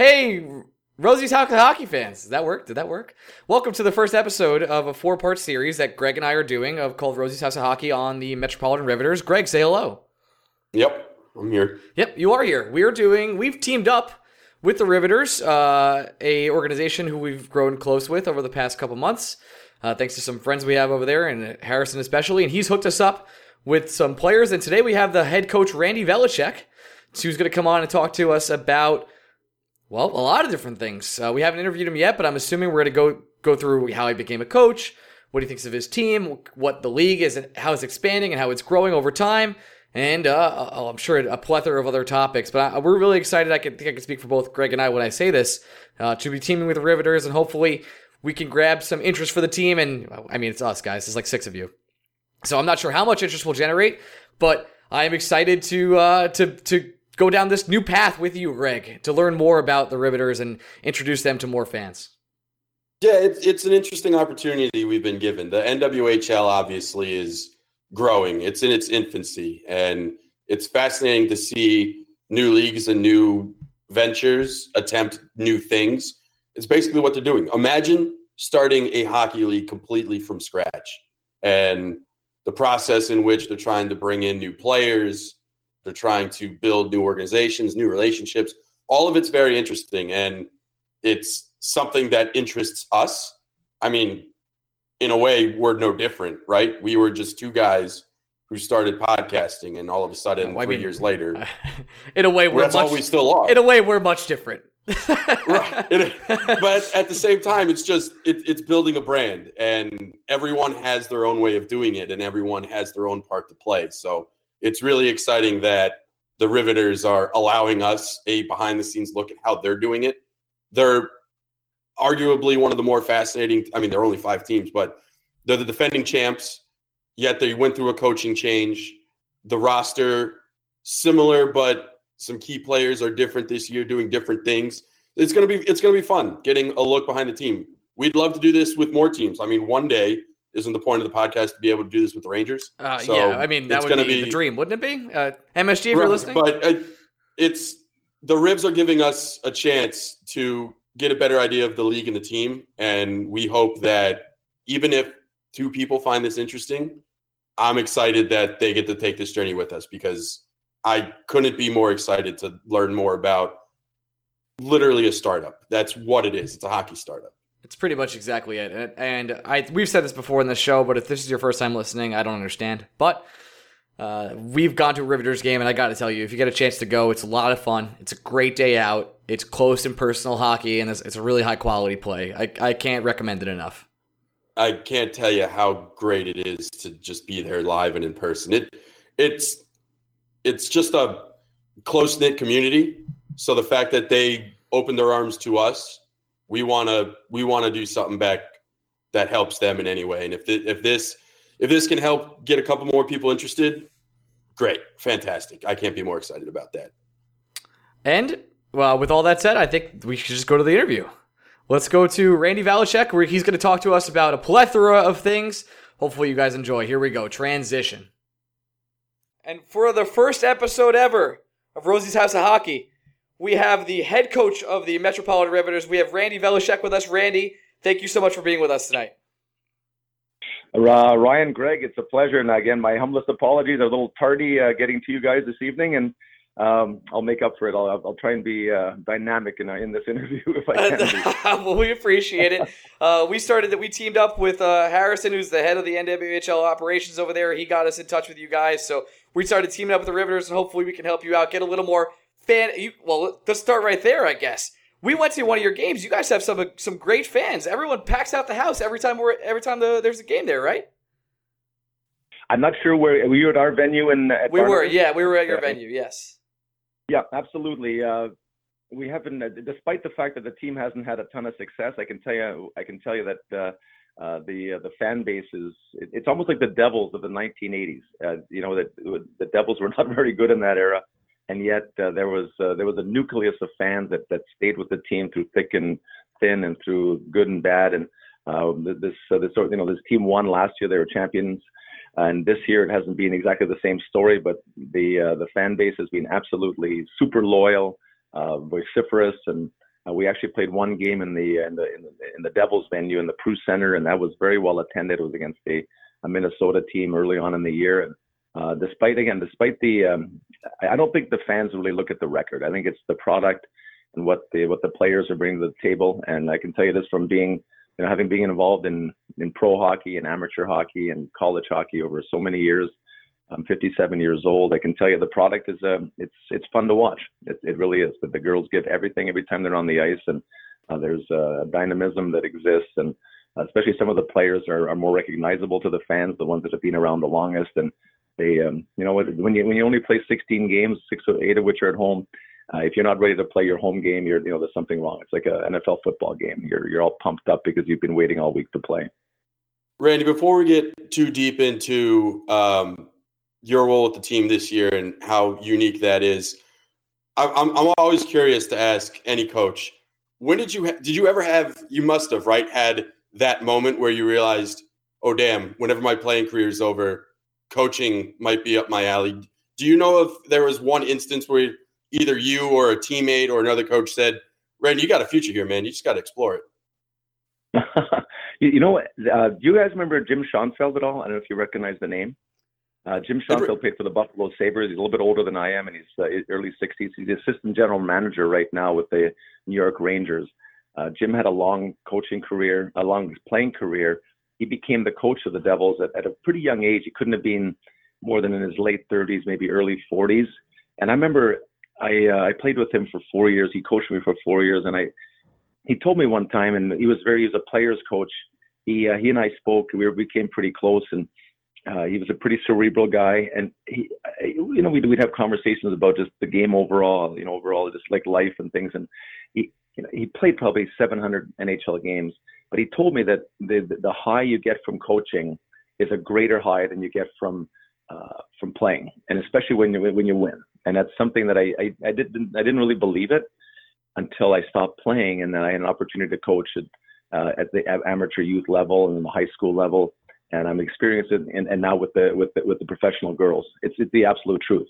Hey, Rosie's Hockey Hockey fans. Does that work? Did that work? Welcome to the first episode of a four part series that Greg and I are doing of called Rosie's House of Hockey on the Metropolitan Riveters. Greg, say hello. Yep, I'm here. Yep, you are here. We are doing, we've teamed up with the Riveters, uh, a organization who we've grown close with over the past couple months, uh, thanks to some friends we have over there, and Harrison especially. And he's hooked us up with some players. And today we have the head coach, Randy Velischek, who's going to come on and talk to us about well, a lot of different things. Uh, we haven't interviewed him yet, but I'm assuming we're going to go go through how he became a coach, what he thinks of his team, what the league is, and how it's expanding and how it's growing over time, and uh, I'm sure a plethora of other topics. But I, we're really excited. I can think I can speak for both Greg and I when I say this uh, to be teaming with Riveters, and hopefully we can grab some interest for the team. And I mean, it's us guys. It's like six of you, so I'm not sure how much interest we'll generate, but I am excited to uh, to to go down this new path with you, Greg, to learn more about the Riveters and introduce them to more fans. Yeah, it's, it's an interesting opportunity we've been given. The NWHL obviously is growing, it's in its infancy, and it's fascinating to see new leagues and new ventures attempt new things. It's basically what they're doing. Imagine starting a hockey league completely from scratch and the process in which they're trying to bring in new players, they're trying to build new organizations, new relationships. All of it's very interesting. And it's something that interests us. I mean, in a way, we're no different, right? We were just two guys who started podcasting, and all of a sudden, well, three mean, years later, in a way, we're that's much, all we still are. In a way, we're much different. right. but at the same time, it's just it, it's building a brand, and everyone has their own way of doing it, and everyone has their own part to play. So it's really exciting that the Riveters are allowing us a behind the scenes look at how they're doing it. They're arguably one of the more fascinating. I mean, there are only five teams, but they're the defending champs. Yet they went through a coaching change. The roster similar, but some key players are different this year, doing different things. It's gonna be it's gonna be fun getting a look behind the team. We'd love to do this with more teams. I mean, one day isn't the point of the podcast to be able to do this with the Rangers? Uh, so yeah, I mean that would be, be, the dream, wouldn't it be? Uh, MSG, if you're listening, but uh, it's the Ribs are giving us a chance to get a better idea of the league and the team, and we hope that even if two people find this interesting, I'm excited that they get to take this journey with us because I couldn't be more excited to learn more about literally a startup. That's what it is. It's a hockey startup. It's pretty much exactly it. And I we've said this before in the show, but if this is your first time listening, I don't understand. But uh, we've gone to a Riveters game, and I got to tell you, if you get a chance to go, it's a lot of fun. It's a great day out. It's close and personal hockey, and it's, it's a really high quality play. I, I can't recommend it enough. I can't tell you how great it is to just be there live and in person. It it's it's just a close knit community. So the fact that they opened their arms to us we want to we want to do something back that helps them in any way. And if th- if this if this can help get a couple more people interested, great, fantastic. I can't be more excited about that. And well, with all that said, I think we should just go to the interview. Let's go to Randy Velischek, where he's going to talk to us about a plethora of things. Hopefully, you guys enjoy. Here we go. Transition. And for the first episode ever of Rosie's House of Hockey, we have the head coach of the Metropolitan Riveters. We have Randy Velischek with us. Randy, thank you so much for being with us tonight. Uh, Ryan, Greg, it's a pleasure. And again, my humblest apologies. I was a little tardy uh, getting to you guys this evening, and um, I'll make up for it. I'll, I'll try and be uh, dynamic in, in this interview if I can. well, we appreciate it. Uh, we started that we teamed up with uh, Harrison, who's the head of the NWHL operations over there. He got us in touch with you guys, so we started teaming up with the Riveters, and hopefully we can help you out, get a little more fan. You, well, let's start right there, I guess. We went to one of your games. You guys have some some great fans. Everyone packs out the house every time we're every time the, there's a game there, right? I'm not sure where we were you at our venue in. we were, yeah, we were at your venue. Yes. Yeah, absolutely. Uh, we haven't, uh, despite the fact that the team hasn't had a ton of success. I can tell you, I can tell you that uh, uh, the uh, the fan base is it, it's almost like the Devils of the 1980s. Uh, you know that the Devils were not very good in that era, and yet uh, there was uh, there was a nucleus of fans that that stayed with the team through thick and thin and through good and bad. And uh, this uh, this you know this team won last year; they were champions. And this year it hasn't been exactly the same story, but the uh, the fan base has been absolutely super loyal, uh, vociferous, and Uh, we actually played one game in the, in the in the in the Devils venue in the Pru Center, and that was very well attended. It was against a, a Minnesota team early on in the year. And uh, despite again, despite the, um, I don't think the fans really look at the record. I think it's the product and what the what the players are bringing to the table. And I can tell you this from being, you know, having been involved in in pro hockey and amateur hockey and college hockey over so many years. I'm 57 years old. I can tell you the product is uh, it's it's fun to watch. It, it really is. But the girls give everything every time they're on the ice, and uh, there's a dynamism that exists, and especially some of the players are, are more recognizable to the fans, the ones that have been around the longest, and they, um, you know, when you when you only play 16 games, six or eight of which are at home, uh, if you're not ready to play your home game, you're you know there's something wrong. It's like an NFL football game. You're you're all pumped up because you've been waiting all week to play. Randy, before we get too deep into um, your role with the team this year and how unique that is. I'm, I'm always curious to ask any coach, when did you, did you ever have, you must have, right, had that moment where you realized, oh, damn, whenever my playing career is over, coaching might be up my alley. Do you know if there was one instance where either you or a teammate or another coach said, Randy, you got a future here, man. You just got to explore it. you know, uh, do you guys remember Jim Schoenfeld at all? I don't know if you recognize the name. Uh, Jim Schoenfeld played for the Buffalo Sabres. He's a little bit older than I am, and he's uh, early 60s. He's the assistant general manager right now with the New York Rangers. Uh, Jim had a long coaching career, a long playing career. He became the coach of the Devils at, at a pretty young age. He couldn't have been more than in his late 30s, maybe early 40s. And I remember I uh, I played with him for four years. He coached me for four years, and I he told me one time, and he was very he was a players coach. He uh, he and I spoke. We became pretty close, and uh, he was a pretty cerebral guy, and he, you know, we'd we'd have conversations about just the game overall, you know, overall just like life and things. And he, you know, he played probably 700 NHL games, but he told me that the the high you get from coaching is a greater high than you get from uh, from playing, and especially when you when you win. And that's something that I, I I didn't I didn't really believe it until I stopped playing, and then I had an opportunity to coach at uh, at the amateur youth level and the high school level and I'm experiencing and, and now with the with the, with the professional girls. It's it's the absolute truth.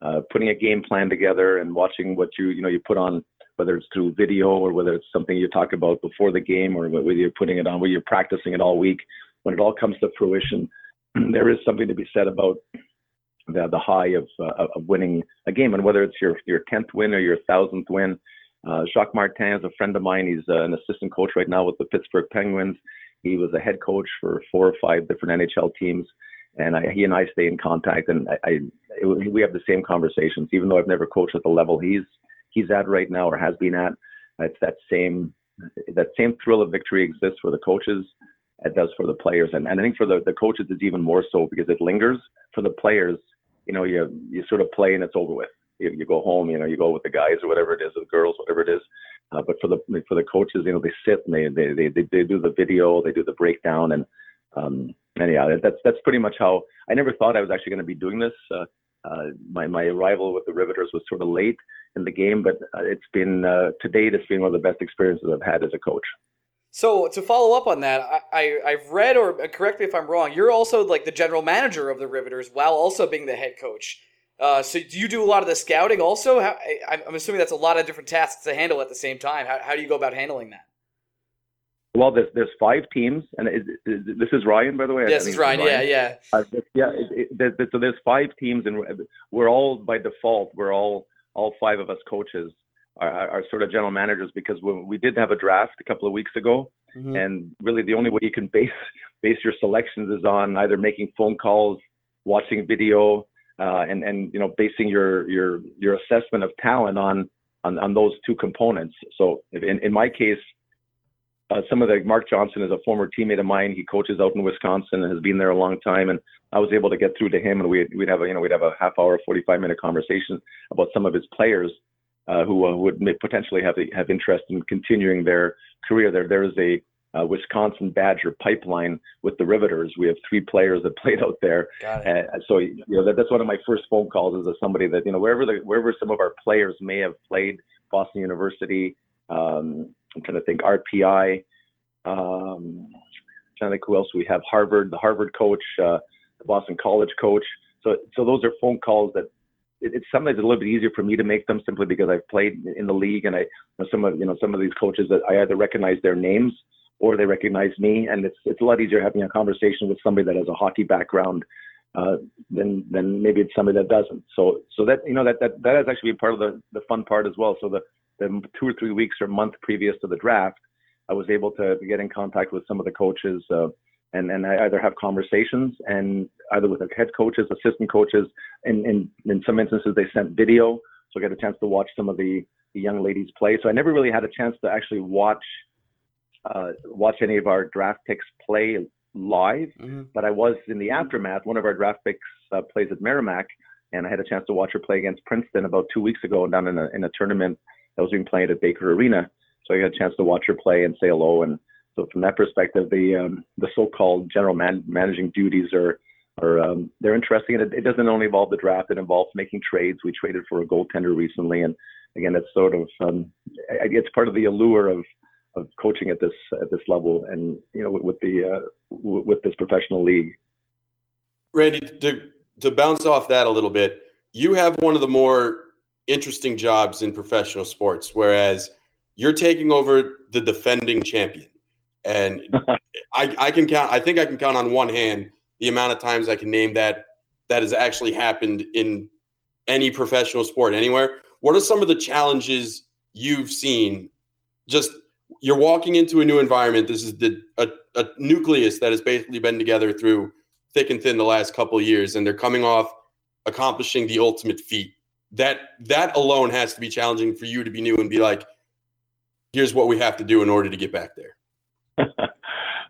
Uh, putting a game plan together and watching what you you know you put on, whether it's through video or whether it's something you talk about before the game or whether you're putting it on, where you're practicing it all week. When it all comes to fruition, there is something to be said about the the high of uh, of winning a game, and whether it's your your tenth win or your thousandth win. Uh, Jacques Martin is a friend of mine. He's uh, an assistant coach right now with the Pittsburgh Penguins. He was a head coach for four or five different NHL teams, and I, he and I stay in contact. And I, I it, we have the same conversations, even though I've never coached at the level he's he's at right now or has been at. It's that same that same thrill of victory exists for the coaches. It does for the players, and, and I think for the, the coaches it's even more so because it lingers. For the players, you know, you you sort of play and it's over with. You, you go home, you know, you go with the guys or whatever it is, or the girls, whatever it is. Uh, but for the for the coaches, you know, they sit and they they they, they do the video, they do the breakdown, and um, and yeah, that's that's pretty much how. I never thought I was actually going to be doing this. Uh, uh, my my arrival with the Riveters was sort of late in the game, but uh, it's been uh, to date it's been one of the best experiences I've had as a coach. So to follow up on that, I, I have read or correct me if I'm wrong. You're also like the general manager of the Riveters while also being the head coach. Uh, so do you do a lot of the scouting also? How, I, am assuming that's a lot of different tasks to handle at the same time. How, how do you go about handling that? Well, there's there's five teams, and it, it, this is Ryan, by the way. Yes, this is Ryan. Ryan. Yeah, yeah, uh, yeah. It, so there's five teams, and we're all by default. We're all all five of us coaches are, are sort of general managers because when we did have a draft a couple of weeks ago, mm-hmm. and really the only way you can base base your selections is on either making phone calls, watching video, uh, and and you know basing your your your assessment of talent on on, on those two components. So in, in my case, uh, some of the Mark Johnson is a former teammate of mine. He coaches out in Wisconsin and has been there a long time. And I was able to get through to him, and we'd, we'd have a you know we'd have a half hour, 45 minute conversation about some of his players uh, who uh, would potentially have have interest in continuing their career there. There is a uh, Wisconsin Badger pipeline with the Riveters. We have three players that played out there. Uh, so you know that, that's one of my first phone calls is as somebody that you know wherever the wherever some of our players may have played, Boston University. Um, I'm trying to think RPI. Um, trying to think who else we have. Harvard, the Harvard coach, uh, the Boston College coach. So so those are phone calls that it, it's sometimes a little bit easier for me to make them simply because I've played in the league and I some of you know some of these coaches that I either recognize their names or they recognize me, and it's it's a lot easier having a conversation with somebody that has a hockey background uh, than than maybe it's somebody that doesn't. So so that you know that that that has actually been part of the the fun part as well. So the the two or three weeks or month previous to the draft, I was able to get in contact with some of the coaches. Uh, and, and I either have conversations and either with the head coaches, assistant coaches, and, and in some instances they sent video, so I got a chance to watch some of the, the young ladies play. So I never really had a chance to actually watch uh, watch any of our draft picks play live, mm-hmm. but I was in the aftermath. One of our draft picks uh, plays at Merrimack, and I had a chance to watch her play against Princeton about two weeks ago down in a in a tournament that was being played at Baker Arena. So I got a chance to watch her play and say hello. And so from that perspective, the um, the so-called general man- managing duties are are um, they're interesting. And it, it doesn't only involve the draft; it involves making trades. We traded for a goaltender recently, and again, it's sort of um, it's part of the allure of of coaching at this at this level, and you know with, the uh, w- with this professional league. Randy, to to bounce off that a little bit, you have one of the more interesting jobs in professional sports, whereas you're taking over the defending champion. And I, I can count, I think I can count on one hand the amount of times I can name that that has actually happened in any professional sport anywhere. What are some of the challenges you've seen? Just you're walking into a new environment. This is the a, a nucleus that has basically been together through thick and thin the last couple of years, and they're coming off accomplishing the ultimate feat that that alone has to be challenging for you to be new and be like, here's what we have to do in order to get back there.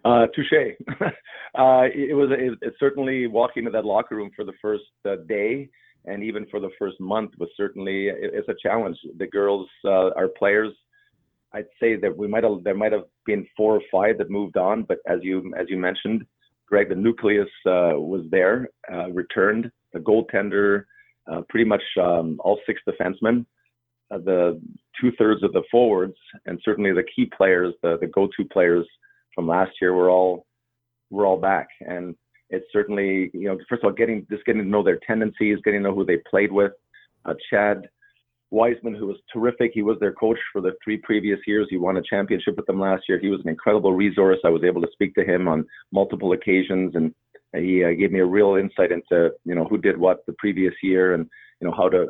uh, touche. uh, it was it, it, certainly walking to that locker room for the first uh, day and even for the first month was certainly it, it's a challenge. The girls, uh, our players, I'd say that we might have there might have been four or five that moved on, but as you as you mentioned, Greg, the nucleus uh, was there, uh, returned. The goaltender, uh, pretty much um, all six defensemen, uh, the two thirds of the forwards, and certainly the key players, the, the go-to players from last year, were all were all back. And it's certainly, you know, first of all, getting just getting to know their tendencies, getting to know who they played with. Uh, Chad Wiseman, who was terrific. He was their coach for the three previous years. He won a championship with them last year. He was an incredible resource. I was able to speak to him on multiple occasions and he uh, gave me a real insight into you know who did what the previous year and you know how to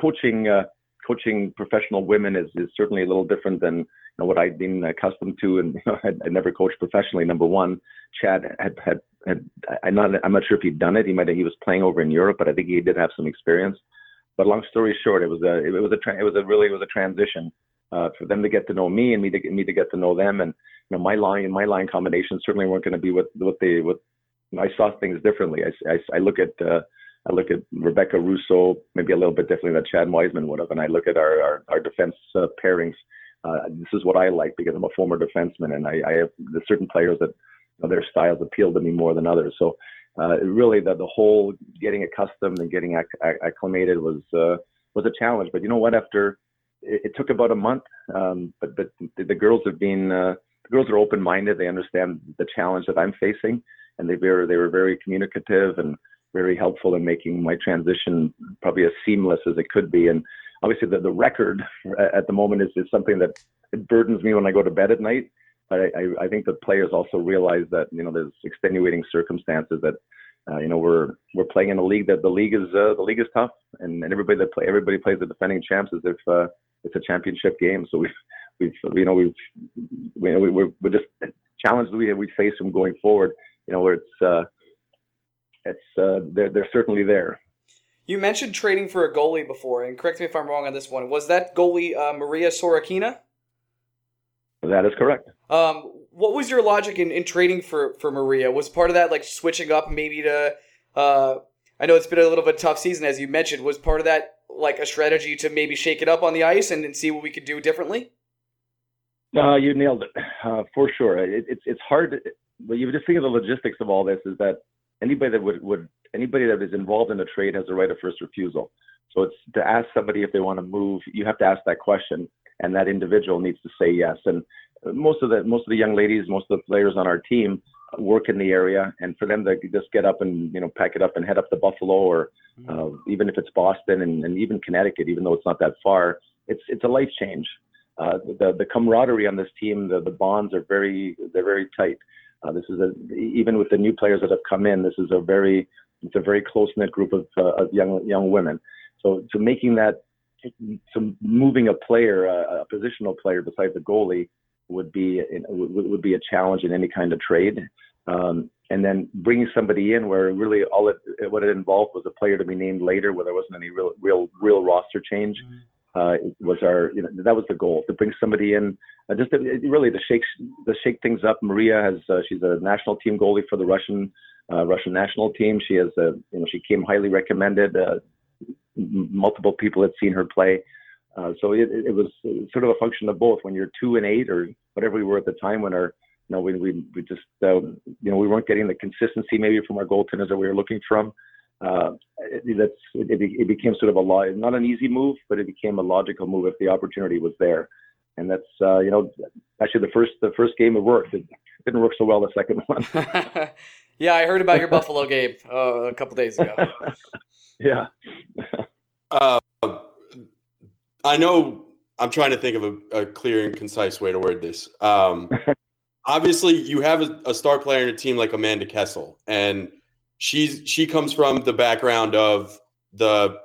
coaching uh, coaching professional women is, is certainly a little different than you know, what I'd been accustomed to and you know, I, I never coached professionally. Number one Chad had had, had I'm not I'm not sure if he'd done it. He might have, he was playing over in Europe but I think he did have some experience. But long story short it was a it was a tra- it was a really it was a transition uh, for them to get to know me and me to get me to get to know them. And you know my line and my line combinations certainly weren't going to be what what they what I saw things differently. I, I, I look at uh, I look at Rebecca Russo maybe a little bit differently than Chad Wiseman would have, and I look at our our, our defense uh, pairings. Uh, this is what I like because I'm a former defenseman, and I, I have the certain players that you know, their styles appeal to me more than others. So uh, really, the the whole getting accustomed and getting acc- acclimated was uh, was a challenge. But you know what? After it, it took about a month, um, but but the girls have been uh, the girls are open minded. They understand the challenge that I'm facing and they were they were very communicative and very helpful in making my transition probably as seamless as it could be. And obviously, the, the record at the moment is, is something that it burdens me when I go to bed at night. But I, I, think the players also realize that you know there's extenuating circumstances that uh, you know we're we're playing in a league that the league is uh, the league is tough, and, and everybody that play everybody plays the defending champs as if uh, it's a championship game. So we've we've you know we've we, we're, we're just challenged we we face from going forward you know, where it's uh, it's uh, they're they're certainly there. You mentioned trading for a goalie before, and correct me if I'm wrong on this one. Was that goalie uh, Maria Sorokina? That is correct. Um, what was your logic in, in trading for, for Maria? Was part of that like switching up maybe to? Uh, I know it's been a little bit tough season as you mentioned. Was part of that like a strategy to maybe shake it up on the ice and, and see what we could do differently? Uh, you nailed it uh, for sure. It, it's it's hard but you just think of the logistics of all this is that anybody that would, would anybody that is involved in a trade has a right of first refusal. So it's to ask somebody if they want to move, you have to ask that question, and that individual needs to say yes. And most of the most of the young ladies, most of the players on our team work in the area, and for them to just get up and you know pack it up and head up to Buffalo or uh, even if it's Boston and, and even Connecticut, even though it's not that far, it's it's a life change. Uh, the the camaraderie on this team, the the bonds are very they're very tight. Uh, this is a even with the new players that have come in, this is a very it's a very close knit group of uh, of young young women. So to making that to moving a player, a, a positional player besides the goalie would be would, would be a challenge in any kind of trade. Um, and then bringing somebody in where really all it what it involved was a player to be named later, where there wasn't any real real real roster change. Mm-hmm. Uh, was our you know that was the goal to bring somebody in uh, just to, really to shake to shake things up. Maria has uh, she's a national team goalie for the Russian uh, Russian national team. She has a you know she came highly recommended. Uh, multiple people had seen her play. Uh, so it, it was sort of a function of both. When you're two and eight or whatever we were at the time, when our you know, we we, we just you know we weren't getting the consistency maybe from our goaltenders that we were looking from. Uh, it, that's it, it, became sort of a law, not an easy move, but it became a logical move if the opportunity was there. And that's uh, you know actually the first the first game it worked. It didn't work so well the second one. yeah, I heard about your Buffalo game uh, a couple days ago. yeah. Uh, I know I'm trying to think of a, a, clear and concise way to word this. Um, obviously you have a, a, star player in a team like Amanda Kessel, and she's she comes from the background of the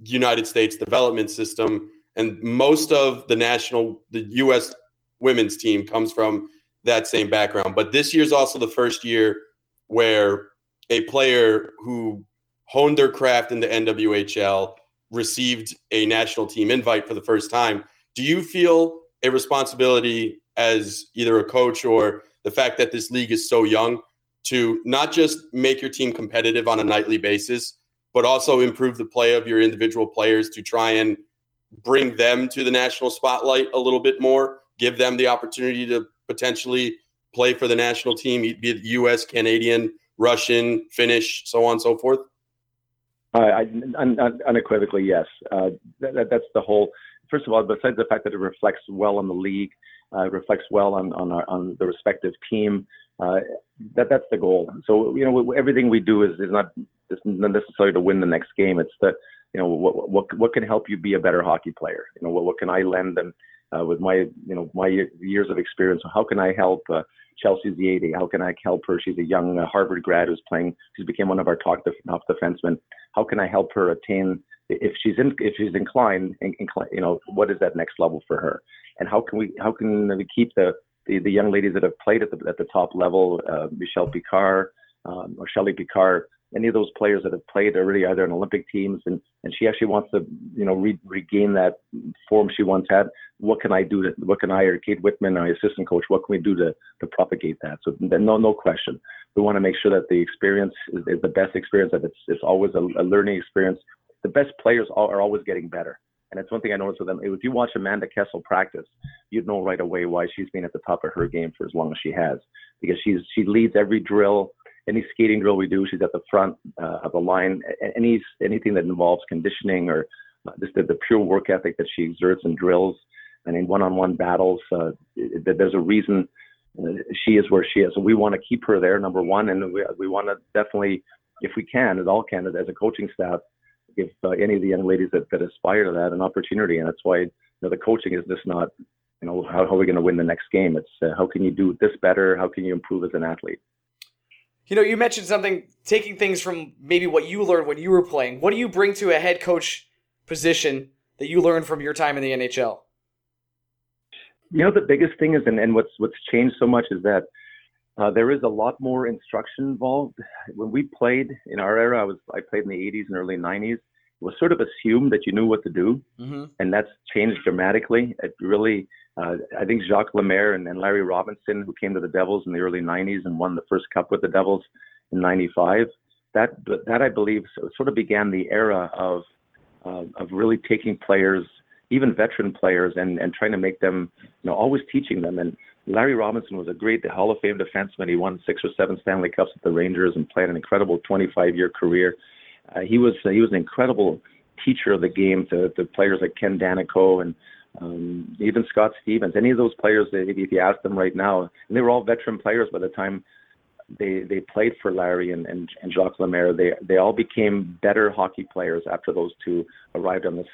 United States development system, and most of the national the U.S. women's team comes from that same background. But this year's also the first year where a player who honed their craft in the NWHL received a national team invite for the first time. Do you feel a responsibility as either a coach or the fact that this league is so young to not just make your team competitive on a nightly basis, but also improve the play of your individual players to try and bring them to the national spotlight a little bit more, give them the opportunity to potentially play for the national team, be it U.S., Canadian, Russian, Finnish, so on and so forth? I, unequivocally, yes. Uh, that, that's the whole. First of all, besides the fact that it reflects well on the league, uh, reflects well on on, our, on the respective team. Uh, that that's the goal. So you know everything we do is is not is not necessarily to win the next game. It's that you know what what what can help you be a better hockey player. You know what what can I lend them uh, with my you know my years of experience. How can I help? Uh, Chelsea Ziade, how can I help her? She's a young uh, Harvard grad who's playing. She's became one of our top, def- top defensemen. How can I help her attain if she's in if she's inclined, inclined, you know, what is that next level for her? and how can we how can we keep the the, the young ladies that have played at the at the top level, uh, Michelle Picard um, or Shelly Picard, any of those players that have played already either in Olympic teams, and and she actually wants to you know re- regain that form she once had. What can I do to what can I or Kate Whitman, our assistant coach, what can we do to to propagate that? So no no question, we want to make sure that the experience is, is the best experience. That it's it's always a, a learning experience. The best players are always getting better. And it's one thing I noticed with them. If you watch Amanda Kessel practice, you'd know right away why she's been at the top of her game for as long as she has, because she's she leads every drill, any skating drill we do. She's at the front uh, of the line. Any anything that involves conditioning or uh, just the, the pure work ethic that she exerts in drills and in one-on-one battles. Uh, there's a reason uh, she is where she is. So we want to keep her there, number one, and we, we want to definitely, if we can, as all can, as a coaching staff, give uh, any of the young ladies that, that aspire to that an opportunity. And that's why you know, the coaching is just not, you know, how, how are we going to win the next game? It's uh, how can you do this better? How can you improve as an athlete? You know, you mentioned something, taking things from maybe what you learned when you were playing. What do you bring to a head coach position that you learned from your time in the NHL? You know, the biggest thing is, and, and what's what's changed so much is that uh, there is a lot more instruction involved. When we played in our era, I was I played in the 80s and early 90s. It was sort of assumed that you knew what to do, mm-hmm. and that's changed dramatically. It really, uh, I think Jacques Lemaire and, and, Larry Robinson, who came to the Devils in the early 90s and won the first cup with the Devils in '95, that that I believe sort of began the era of uh, of really taking players, even veteran players, and and trying to make them, you know, always teaching them and Larry Robinson was a great Hall of Fame defenseman. He won six or seven Stanley Cups with the Rangers and played an incredible 25-year career. Uh, he was uh, he was an incredible teacher of the game to, to players like Ken Daneyko and um, even Scott Stevens. Any of those players, if you ask them right now, and they were all veteran players by the time they they played for Larry and, and, and Jacques Lemaire. They they all became better hockey players after those two arrived on the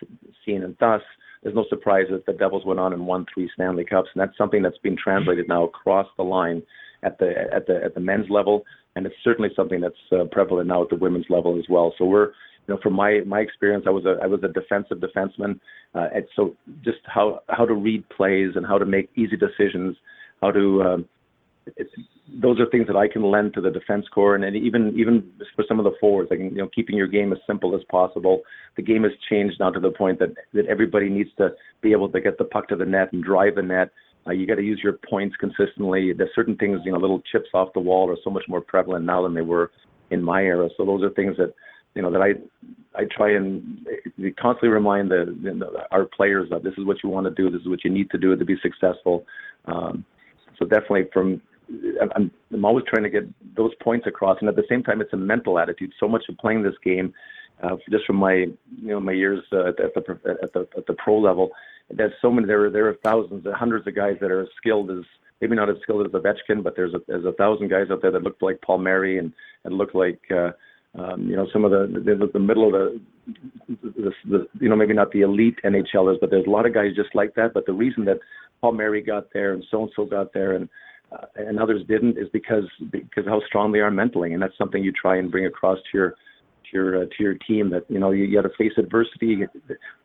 scene, and thus there's no surprise that the Devils went on and won three Stanley Cups, and that's something that's been translated now across the line at the at the at the men's level, and it's certainly something that's uh, prevalent now at the women's level as well. So we're you know from my my experience, I was a I was a defensive defenseman, uh, and so just how how to read plays and how to make easy decisions, how to um, those are things that I can lend to the defense corps, and, and even even for some of the forwards, like you know, keeping your game as simple as possible. The game has changed now to the point that that everybody needs to be able to get the puck to the net and drive the net. Uh, you got to use your points consistently. There's certain things, you know, little chips off the wall are so much more prevalent now than they were in my era. So those are things that you know that I I try and constantly remind the, the our players that this is what you want to do, this is what you need to do to be successful. Um, so definitely from I'm, I'm always trying to get those points across, and at the same time, it's a mental attitude. So much of playing this game, uh, just from my you know my years uh, at, the, at the at the pro level, there's so many. There are there are thousands, hundreds of guys that are as skilled as maybe not as skilled as Ovechkin, but there's a there's a thousand guys out there that look like Palmieri and and look like. Uh, um, you know, some of the, the the middle of the, the, the you know maybe not the elite NHLers, but there's a lot of guys just like that. But the reason that Palmieri got there and so and so got there and uh, and others didn't is because because how strong they are mentally, and that's something you try and bring across to your to your uh, to your team that you know you, you got to face adversity.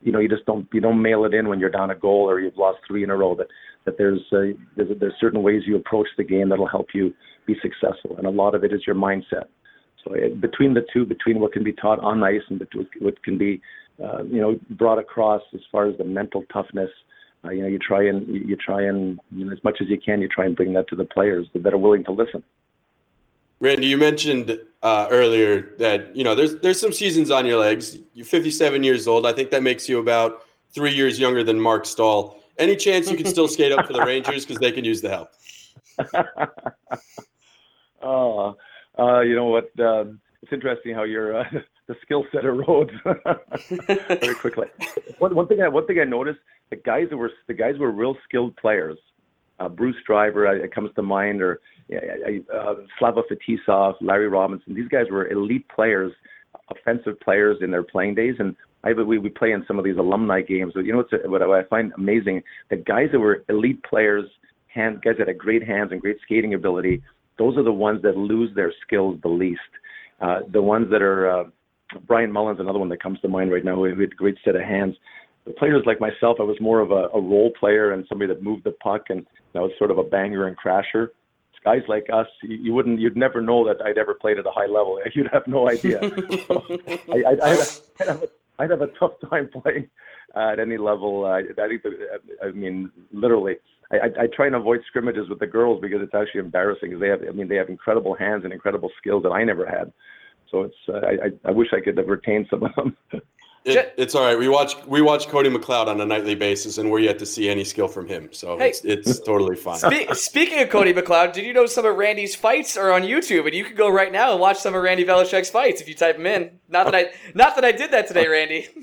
You know you just don't you don't mail it in when you're down a goal or you've lost three in a row. That that there's uh, there's, there's certain ways you approach the game that'll help you be successful, and a lot of it is your mindset. So it, between the two, between what can be taught on ice and what can be uh, you know brought across as far as the mental toughness you know, you try and you try and you know, as much as you can, you try and bring that to the players that are willing to listen. Randy, you mentioned uh, earlier that you know there's there's some seasons on your legs. You're 57 years old. I think that makes you about three years younger than Marc Staal. Any chance you can still skate up for the Rangers because they can use the help? oh, uh, you know what? Uh, it's interesting how you're uh, the skill set erodes very quickly. one, one thing I one thing I noticed the guys that were the guys were real skilled players. Uh, Bruce Driver it comes to mind, or uh, Slava Fetisov, Larry Robinson. These guys were elite players, offensive players in their playing days, and I we, we play in some of these alumni games. But you know what's what I find amazing? The guys that were elite players, hand guys that had great hands and great skating ability. Those are the ones that lose their skills the least. Uh, the ones that are uh, Brian Mullen's another one that comes to mind right now. Who had a great set of hands the players like myself, I was more of a, a role player and somebody that moved the puck, and I was sort of a banger and crasher. Guys like us, you, you wouldn't, you'd never know that I'd ever played at a high level. You'd have no idea. so I, I, I'd, I'd, have a, I'd have a tough time playing at any level. Uh, I think, I mean, literally, I, I, I try and avoid scrimmages with the girls because it's actually embarrassing. Because they have, I mean, they have incredible hands and incredible skills that I never had. So it's, uh, I, I wish I could have retained some of them. It, it's all right. We watch we watch Cody McLeod on a nightly basis, and we're yet to see any skill from him. So hey, it's, it's totally fine. Spe- speaking of Cody McLeod, did you know some of Randy's fights are on YouTube, and you can go right now and watch some of Randy Velischek's fights if you type them in. Not that I not that I did that today, Randy.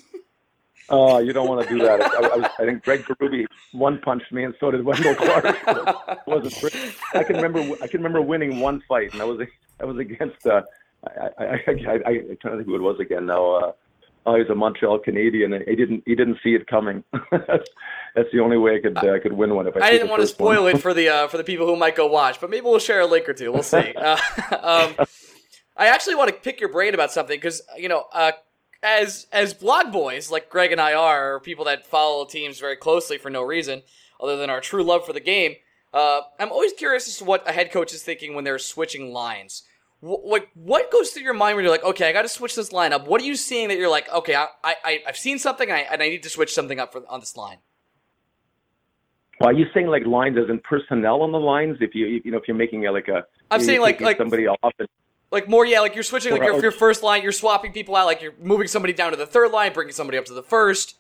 Oh, you don't want to do that. I, I, I, think Craig Berube one punched me, and so did Wendel Clark. wasn't I can remember. I can remember winning one fight, and that was that was against. Uh, I, I, I, I, trying to think who it was again now. Uh, oh, he's a Montreal Canadian, and he didn't he didn't see it coming. that's, the only way I could uh, I could win one. If I, I didn't want to spoil one. it for the uh, for the people who might go watch, but maybe we'll share a link or two. We'll see. Uh, um, I actually want to pick your brain about something because you know, uh, as as blog boys like Greg and I are, people that follow teams very closely for no reason other than our true love for the game. Uh, I'm always curious as to what a head coach is thinking when they're switching lines like what goes through your mind when you're like, okay, I got to switch this line up? What are you seeing that you're like, okay, I, I I've seen something and I, and I need to switch something up for on this line? Well, are you saying like lines as in personnel on the lines? If you you know if you're making a, like a I'm saying like like somebody off and, like more yeah like you're switching like your, your first line you're swapping people out like you're moving somebody down to the third line bringing somebody up to the first.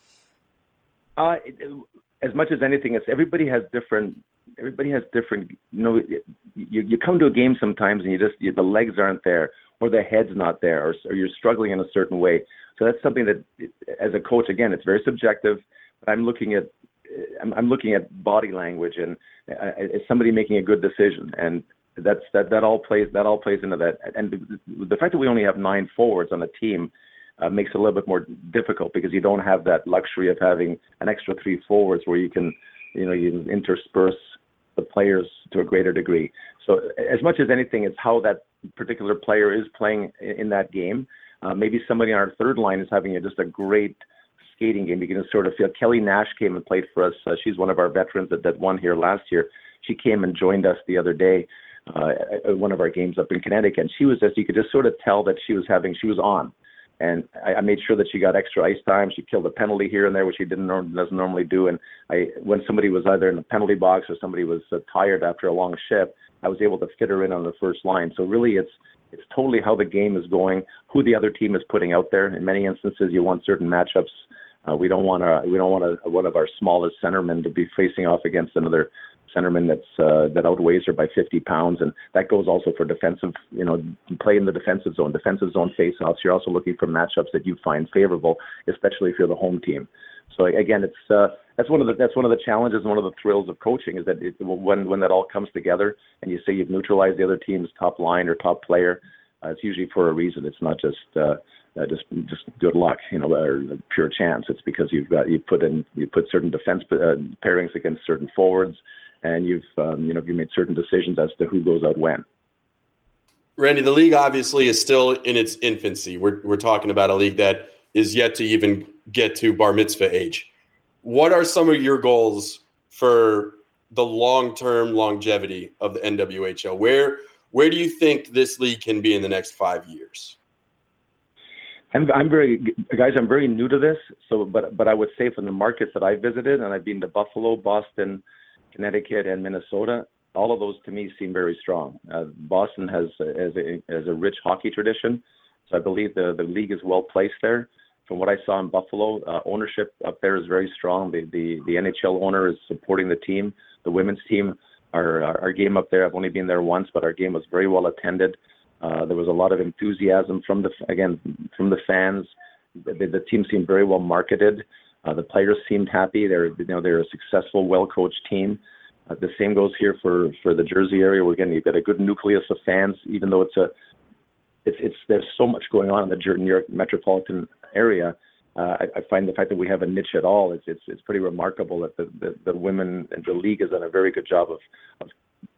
Uh, as much as anything, it's everybody has different everybody has different. You know, you you come to a game sometimes and you just you, the legs aren't there, or the head's not there, or, or you're struggling in a certain way. So that's something that, as a coach, again, it's very subjective. But I'm looking at I'm, I'm looking at body language and uh, is somebody making a good decision and that's that that all plays that all plays into that. And the, the fact that we only have nine forwards on the team uh, makes it a little bit more difficult because you don't have that luxury of having an extra three forwards where you can, you know, you intersperse the players to a greater degree. So as much as anything, it's how that particular player is playing in that game. Uh, maybe somebody on our third line is having a, just a great skating game. You can sort of feel Kelly Nash came and played for us. Uh, she's one of our veterans that, that won here last year. She came and joined us the other day, uh, at one of our games up in Connecticut. And she was just, you could just sort of tell that she was having, she was on. And I, I made sure that she got extra ice time. She killed a penalty here and there, which she didn't doesn't normally do. And I, when somebody was either in the penalty box or somebody was uh, tired after a long shift, I was able to fit her in on the first line. So really, it's it's totally how the game is going, who the other team is putting out there. In many instances, you want certain matchups. Uh, we don't want a, we don't want a, one of our smallest centermen to be facing off against another centerman that's uh, that outweighs her by 50 pounds, and that goes also for defensive. You know, play in the defensive zone, defensive zone face-offs. You're also looking for matchups that you find favorable, especially if you're the home team. So again, it's uh, that's one of the that's one of the challenges and one of the thrills of coaching is that it, when when that all comes together and you say you've neutralized the other team's top line or top player, uh, it's usually for a reason. It's not just uh, uh, just just good luck, you know, or pure chance. It's because you've got you put in you put certain defense uh, pairings against certain forwards, and you've um, you know you made certain decisions as to who goes out when. Randy, the league obviously is still in its infancy. We're we're talking about a league that is yet to even get to bar mitzvah age. What are some of your goals for the long term longevity of the NWHL? Where where do you think this league can be in the next five years? I'm, I'm very guys. I'm very new to this, so but but I would say from the markets that I visited, and I've been to Buffalo, Boston, Connecticut, and Minnesota. All of those to me seem very strong. Uh, Boston has has a, a rich hockey tradition, so I believe the the league is well placed there. From what I saw in Buffalo, uh, ownership up there is very strong. The, the the NHL owner is supporting the team. The women's team, our, our our game up there. I've only been there once, but our game was very well attended. Uh, there was a lot of enthusiasm from the again from the fans. The, the team seemed very well marketed. Uh, the players seemed happy. They're you know they're a successful, well coached team. Uh, the same goes here for for the Jersey area. Again you've got a good nucleus of fans, even though it's a it's it's there's so much going on in the New York metropolitan area. Uh, I, I, find the fact that we have a niche at all it's it's, it's pretty remarkable that the, the, the women and the league has done a very good job of, of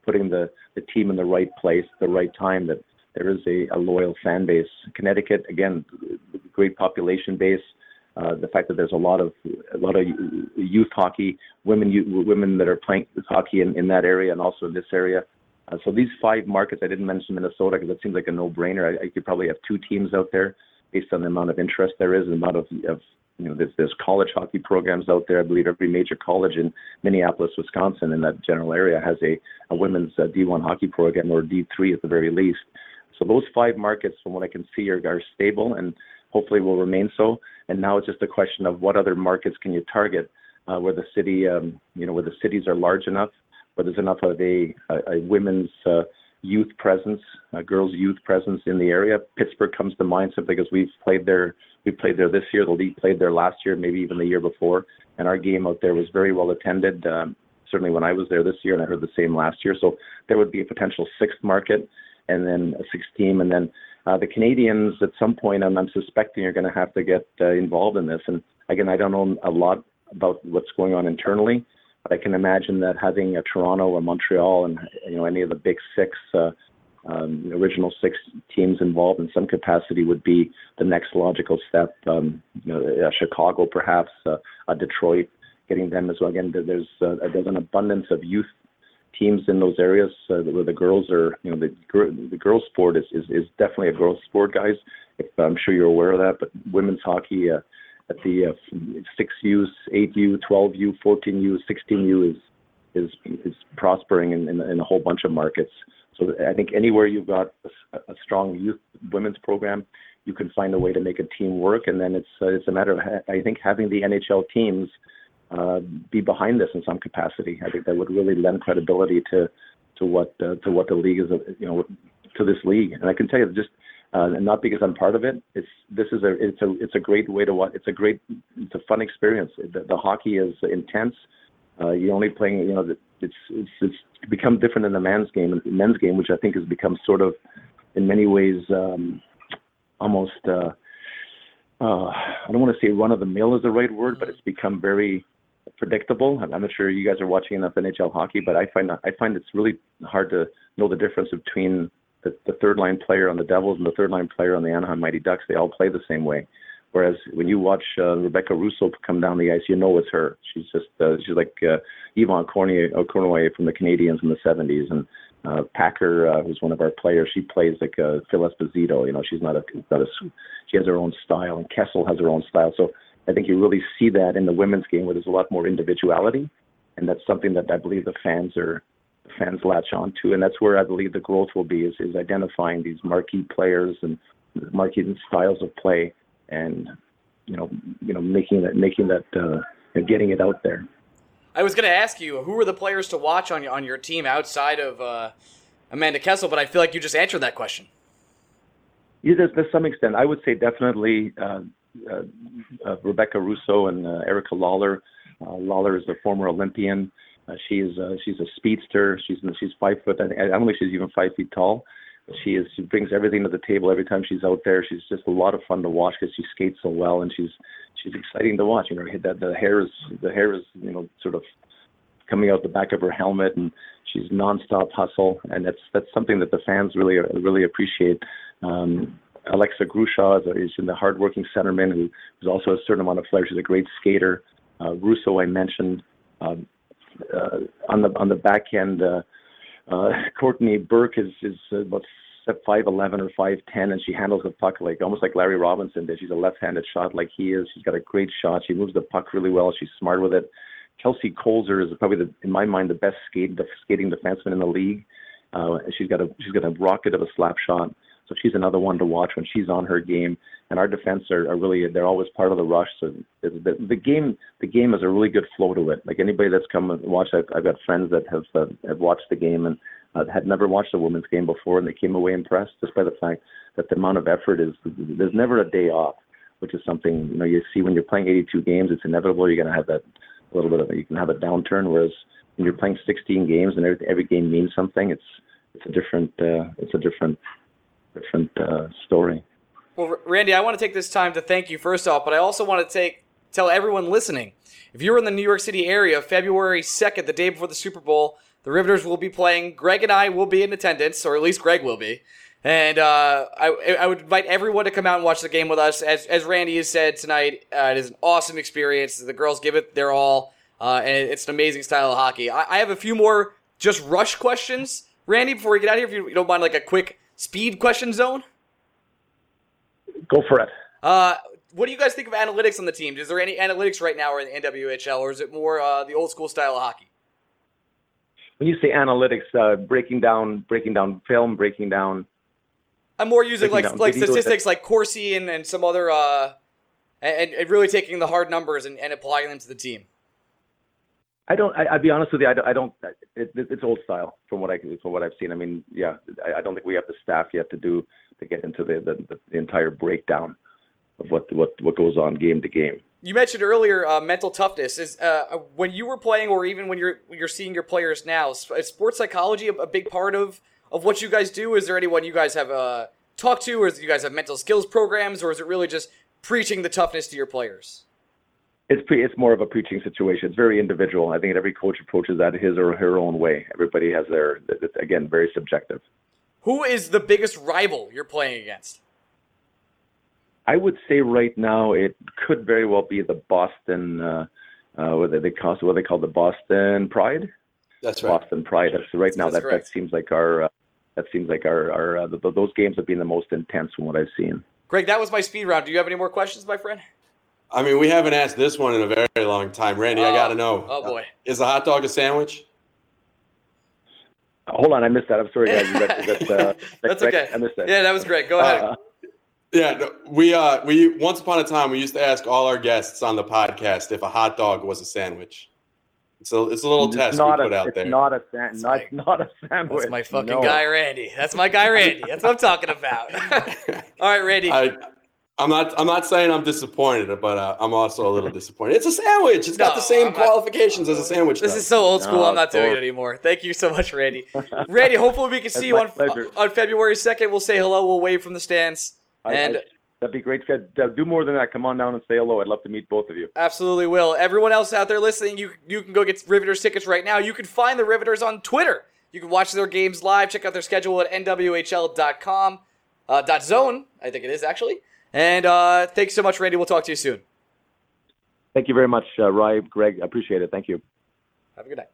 putting the, the team in the right place, the right time. That there is a, a loyal fan base. Connecticut, again, great population base. Uh, the fact that there's a lot of a lot of youth hockey, women women that are playing hockey in, in that area and also in this area. Uh, so these five markets, I didn't mention Minnesota because it seems like a no-brainer. I, I could probably have two teams out there based on the amount of interest there is, the amount of, of you know, there's, there's college hockey programs out there. I believe every major college in Minneapolis, Wisconsin, in that general area has a, a women's uh, D1 hockey program or D3 at the very least. So those five markets, from what I can see, are, are stable and hopefully will remain so. And now it's just a question of what other markets can you target uh, where the city, um, you know, where the cities are large enough, where there's enough of a, a, a women's uh, youth presence, girls' youth presence in the area. Pittsburgh comes to mind simply because we've played there. We played there this year. The league played there last year, maybe even the year before, and our game out there was very well attended. Um, certainly when I was there this year, and I heard the same last year. So there would be a potential sixth market and then a sixth team, and then uh, the Canadians at some point. I'm, I'm suspecting are going to have to get uh, involved in this. And again, I don't know a lot about what's going on internally, but I can imagine that having a Toronto or Montreal and you know any of the big six. Uh, um, original six teams involved in some capacity would be the next logical step. Um, you know, Chicago, perhaps, uh, Detroit, getting them as well. Again, there's uh, there's an abundance of youth teams in those areas uh, where the girls are, you know, the the girls sport is, is is definitely a girls sport, guys. If, I'm sure you're aware of that. But women's hockey uh, at the uh, 6U, 8U, 12U, 14U, 16U is is is prospering in, in, in a whole bunch of markets. So I think anywhere you've got a, a strong youth women's program, you can find a way to make a team work. And then it's uh, it's a matter of I think having the NHL teams uh, be behind this in some capacity. I think that would really lend credibility to to what uh, to what the league is, you know, to this league. And I can tell you just. Uh, and not because I'm part of it. It's this is a it's a it's a great way to watch. It's a great it's a fun experience. The, the hockey is intense. Uh, you're only playing you know it's it's it's become different in the men's game, men's game, which I think has become sort of, in many ways, um, almost. Uh, uh, I don't want to say run of the mill is the right word, but it's become very predictable. I'm not sure you guys are watching enough NHL hockey, but I find I find it's really hard to know the difference between the, the third line player on the Devils and the third line player on the Anaheim Mighty Ducks. They all play the same way. Whereas when you watch uh, Rebecca Russo come down the ice, you know it's her. She's just uh, she's like uh, Yvan Cournoyer, uh, from the Canadiens in the '70s, and uh, Packer, uh, who's one of our players, she plays like a Phil Esposito. You know, she's not a not a she has her own style, and Kessel has her own style. So I think you really see that in the women's game where there's a lot more individuality, and that's something that I believe the fans are fans latch on to, and that's where I believe the growth will be is, is identifying these marquee players and marquee styles of play and you know you know making that making that uh, and getting it out there. I was going to ask you who are the players to watch on your on your team outside of uh, Amanda Kessel, but I feel like you just answered that question. Yeah, there's, there's some extent. I would say definitely uh Uh, uh, Rebecca Russo and uh, Erika Lawler. Uh, Lawler is a former Olympian. she's she's a speedster. She's she's five foot. I don't think she's even five feet tall she is she brings everything to the table every time she's out there. She's just a lot of fun to watch because she skates so well and she's she's exciting to watch. You know, that the hair is the hair is you know sort of coming out the back of her helmet and she's nonstop hustle and that's that's something that the fans really really appreciate. Um, Alexa Gruschow is, in the hardworking centerman who is also a certain amount of flair. She's a great skater. Uh, Russo, I mentioned. Um, uh, on the on the back end, uh, uh, Courtney Burke is is about five eleven or five ten, and she handles the puck like almost like Larry Robinson did. She's a left-handed shot like he is. She's got a great shot. She moves the puck really well. She's smart with it. Kelsey Koelzer is probably the, in my mind, the best skate, the skating defenseman in the league. Uh, she's got a she's got a rocket of a slap shot. So she's another one to watch when she's on her game. And our defense are, are really they're always part of the rush. So the, the game the game has a really good flow to it. Like anybody that's come and watched, I've, I've got friends that have uh, have watched the game and uh, had never watched a women's game before, and they came away impressed just by the fact that the amount of effort is there's never a day off, which is something you know you see when you're playing 82 games. It's inevitable you're going to have that a little bit of you can have a downturn. Whereas when you're playing 16 games and every, every game means something, it's it's a different uh, it's a different different uh, story. Well, Randy, I want to take this time to thank you first off, but I also want to take tell everyone listening if you're in the New York City area, February 2nd, the day before the Super Bowl, the Riveters will be playing. Greg and I will be in attendance, or at least Greg will be. And uh, I, I would invite everyone to come out and watch the game with us. As, as Randy has said tonight, uh, it is an awesome experience. The girls give it their all, uh, and it's an amazing style of hockey. I, I have a few more just rush questions, Randy, before we get out of here. If you, you don't mind, like a quick speed question zone? Go for it. Uh, what do you guys think of analytics on the team? Is there any analytics right now in the NWHL, or is it more uh, the old school style of hockey? When you say analytics, uh, breaking down, breaking down film, breaking down. I'm more using like like statistics like Corsi and, and some other, uh, and, and really taking the hard numbers and, and applying them to the team. I don't. I, will be honest with you. I don't. I don't it, it, it's old style from what I from what I've seen. I mean, yeah. I, I, don't think we have the staff yet to do to get into the the, the entire breakdown of what what what goes on game to game. You mentioned earlier uh, mental toughness. Is uh, when you were playing, or even when you're you're seeing your players now, is sports psychology a, a, big part of of what you guys do? Is there anyone you guys have uh, talked to, or do you guys have mental skills programs, or is it really just preaching the toughness to your players? It's pre- it's more of a preaching situation. It's very individual. I think every coach approaches that his or her own way. Everybody has their it's, again very subjective. Who is the biggest rival you're playing against? I would say right now it could very well be the Boston. Uh, uh, what they call what they call the Boston Pride. That's right. Boston Pride. That's right now. That's that that seems like our uh, that seems like our our uh, the, those games have been the most intense from what I've seen. Greg, that was my speed round. Do you have any more questions, my friend? I mean, we haven't asked this one in a very long time. Randy, oh, I got to know. Oh, boy. Is a hot dog a sandwich? Hold on, I missed that. I'm sorry, guys. That's, uh, that's okay. I missed that. Yeah, that was great. Go ahead. Uh, yeah, we uh we once upon a time we used to ask all our guests on the podcast if a hot dog was a sandwich. So it's a little it's test we put a, out it's there. Not a san- not, not a sandwich. That's my fucking no. guy, Randy. That's my guy, Randy. That's what I'm talking about. all right, Randy. I, I'm not. I'm not saying I'm disappointed, but uh, I'm also a little disappointed. It's a sandwich. It's got the same not- qualifications as a sandwich. This does. is so old school. No, I'm not doing it anymore. Thank you so much, Randy. Randy, hopefully we can see you on pleasure. on February 2nd. We'll say hello. We'll wave from the stands. I- And I- that'd be great. Uh, Do more than that. Come on down and say hello. I'd love to meet both of you. Absolutely will. Everyone else out there listening, you you can go get Riveters tickets right now. You can find the Riveters on Twitter. You can watch their games live. Check out their schedule at nwhl.com. Uh, dot zone, I think it is actually. And uh, thanks so much, Randy. We'll talk to you soon. Thank you very much, uh, Greg. I appreciate it. Thank you. Have a good night.